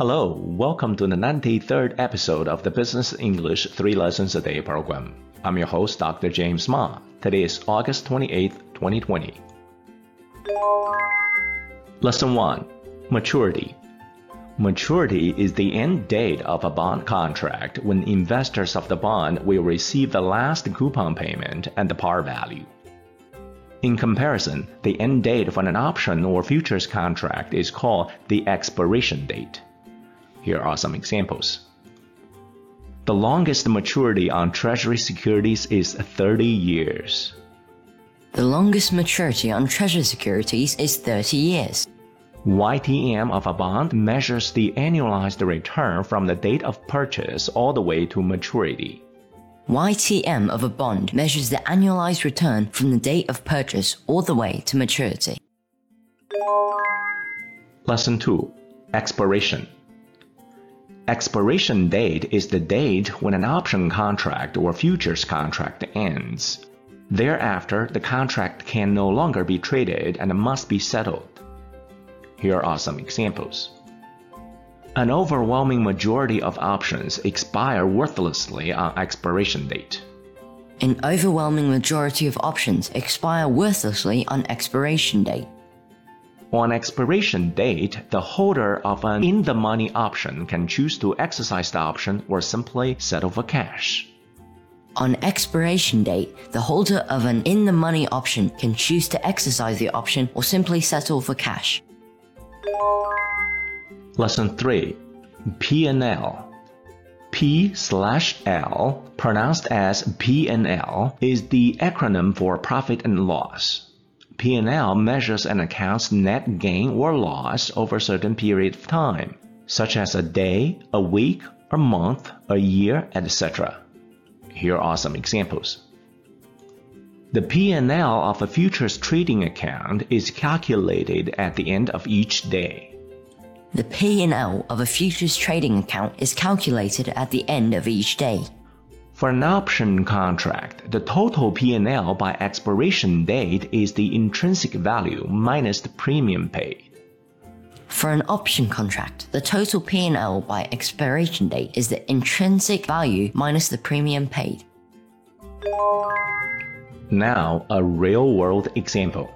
Hello, welcome to the 93rd episode of the Business English 3 Lessons a Day program. I'm your host, Dr. James Ma. Today is August 28, 2020. Lesson 1 Maturity. Maturity is the end date of a bond contract when investors of the bond will receive the last coupon payment and the par value. In comparison, the end date for an option or futures contract is called the expiration date. Here are some examples. The longest maturity on Treasury securities is 30 years. The longest maturity on Treasury securities is 30 years. YTM of a bond measures the annualized return from the date of purchase all the way to maturity. YTM of a bond measures the annualized return from the date of purchase all the way to maturity. Lesson 2 Expiration Expiration date is the date when an option contract or futures contract ends. Thereafter, the contract can no longer be traded and must be settled. Here are some examples. An overwhelming majority of options expire worthlessly on expiration date. An overwhelming majority of options expire worthlessly on expiration date. On expiration date, the holder of an in the money option can choose to exercise the option or simply settle for cash. On expiration date, the holder of an in the money option can choose to exercise the option or simply settle for cash. Lesson 3 P&L P slash L, pronounced as P&L, is the acronym for profit and loss. P&L measures an account's net gain or loss over a certain period of time, such as a day, a week, a month, a year, etc. Here are some examples. The P&L of a futures trading account is calculated at the end of each day. The P&L of a futures trading account is calculated at the end of each day. For an option contract, the total P&L by expiration date is the intrinsic value minus the premium paid. For an option contract, the total P&L by expiration date is the intrinsic value minus the premium paid. Now, a real-world example.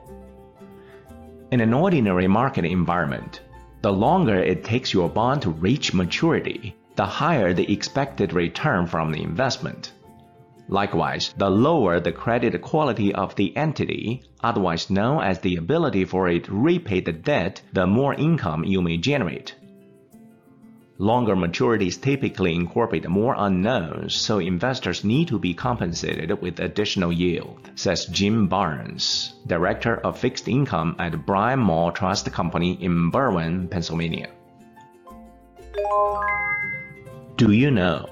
In an ordinary market environment, the longer it takes your bond to reach maturity, the higher the expected return from the investment. Likewise, the lower the credit quality of the entity, otherwise known as the ability for it to repay the debt, the more income you may generate. Longer maturities typically incorporate more unknowns, so investors need to be compensated with additional yield, says Jim Barnes, Director of Fixed Income at Bryn Mawr Trust Company in Berwyn, Pennsylvania. Do you know?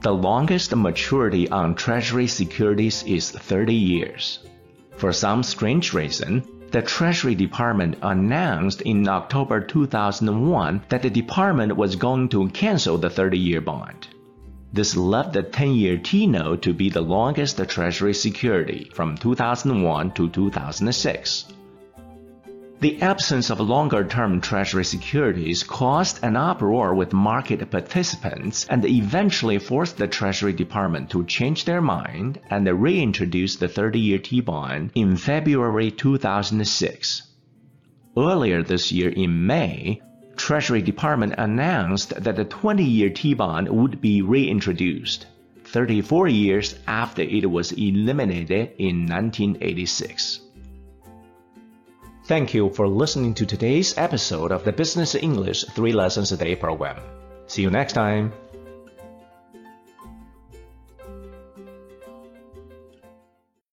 The longest maturity on Treasury securities is 30 years. For some strange reason, the Treasury Department announced in October 2001 that the department was going to cancel the 30 year bond. This left the 10 year T note to be the longest Treasury security from 2001 to 2006. The absence of longer-term Treasury securities caused an uproar with market participants and eventually forced the Treasury Department to change their mind and reintroduce the 30-year T-bond in February 2006. Earlier this year in May, Treasury Department announced that the 20-year T-bond would be reintroduced, 34 years after it was eliminated in 1986. Thank you for listening to today's episode of the Business English 3 Lessons a Day program. See you next time.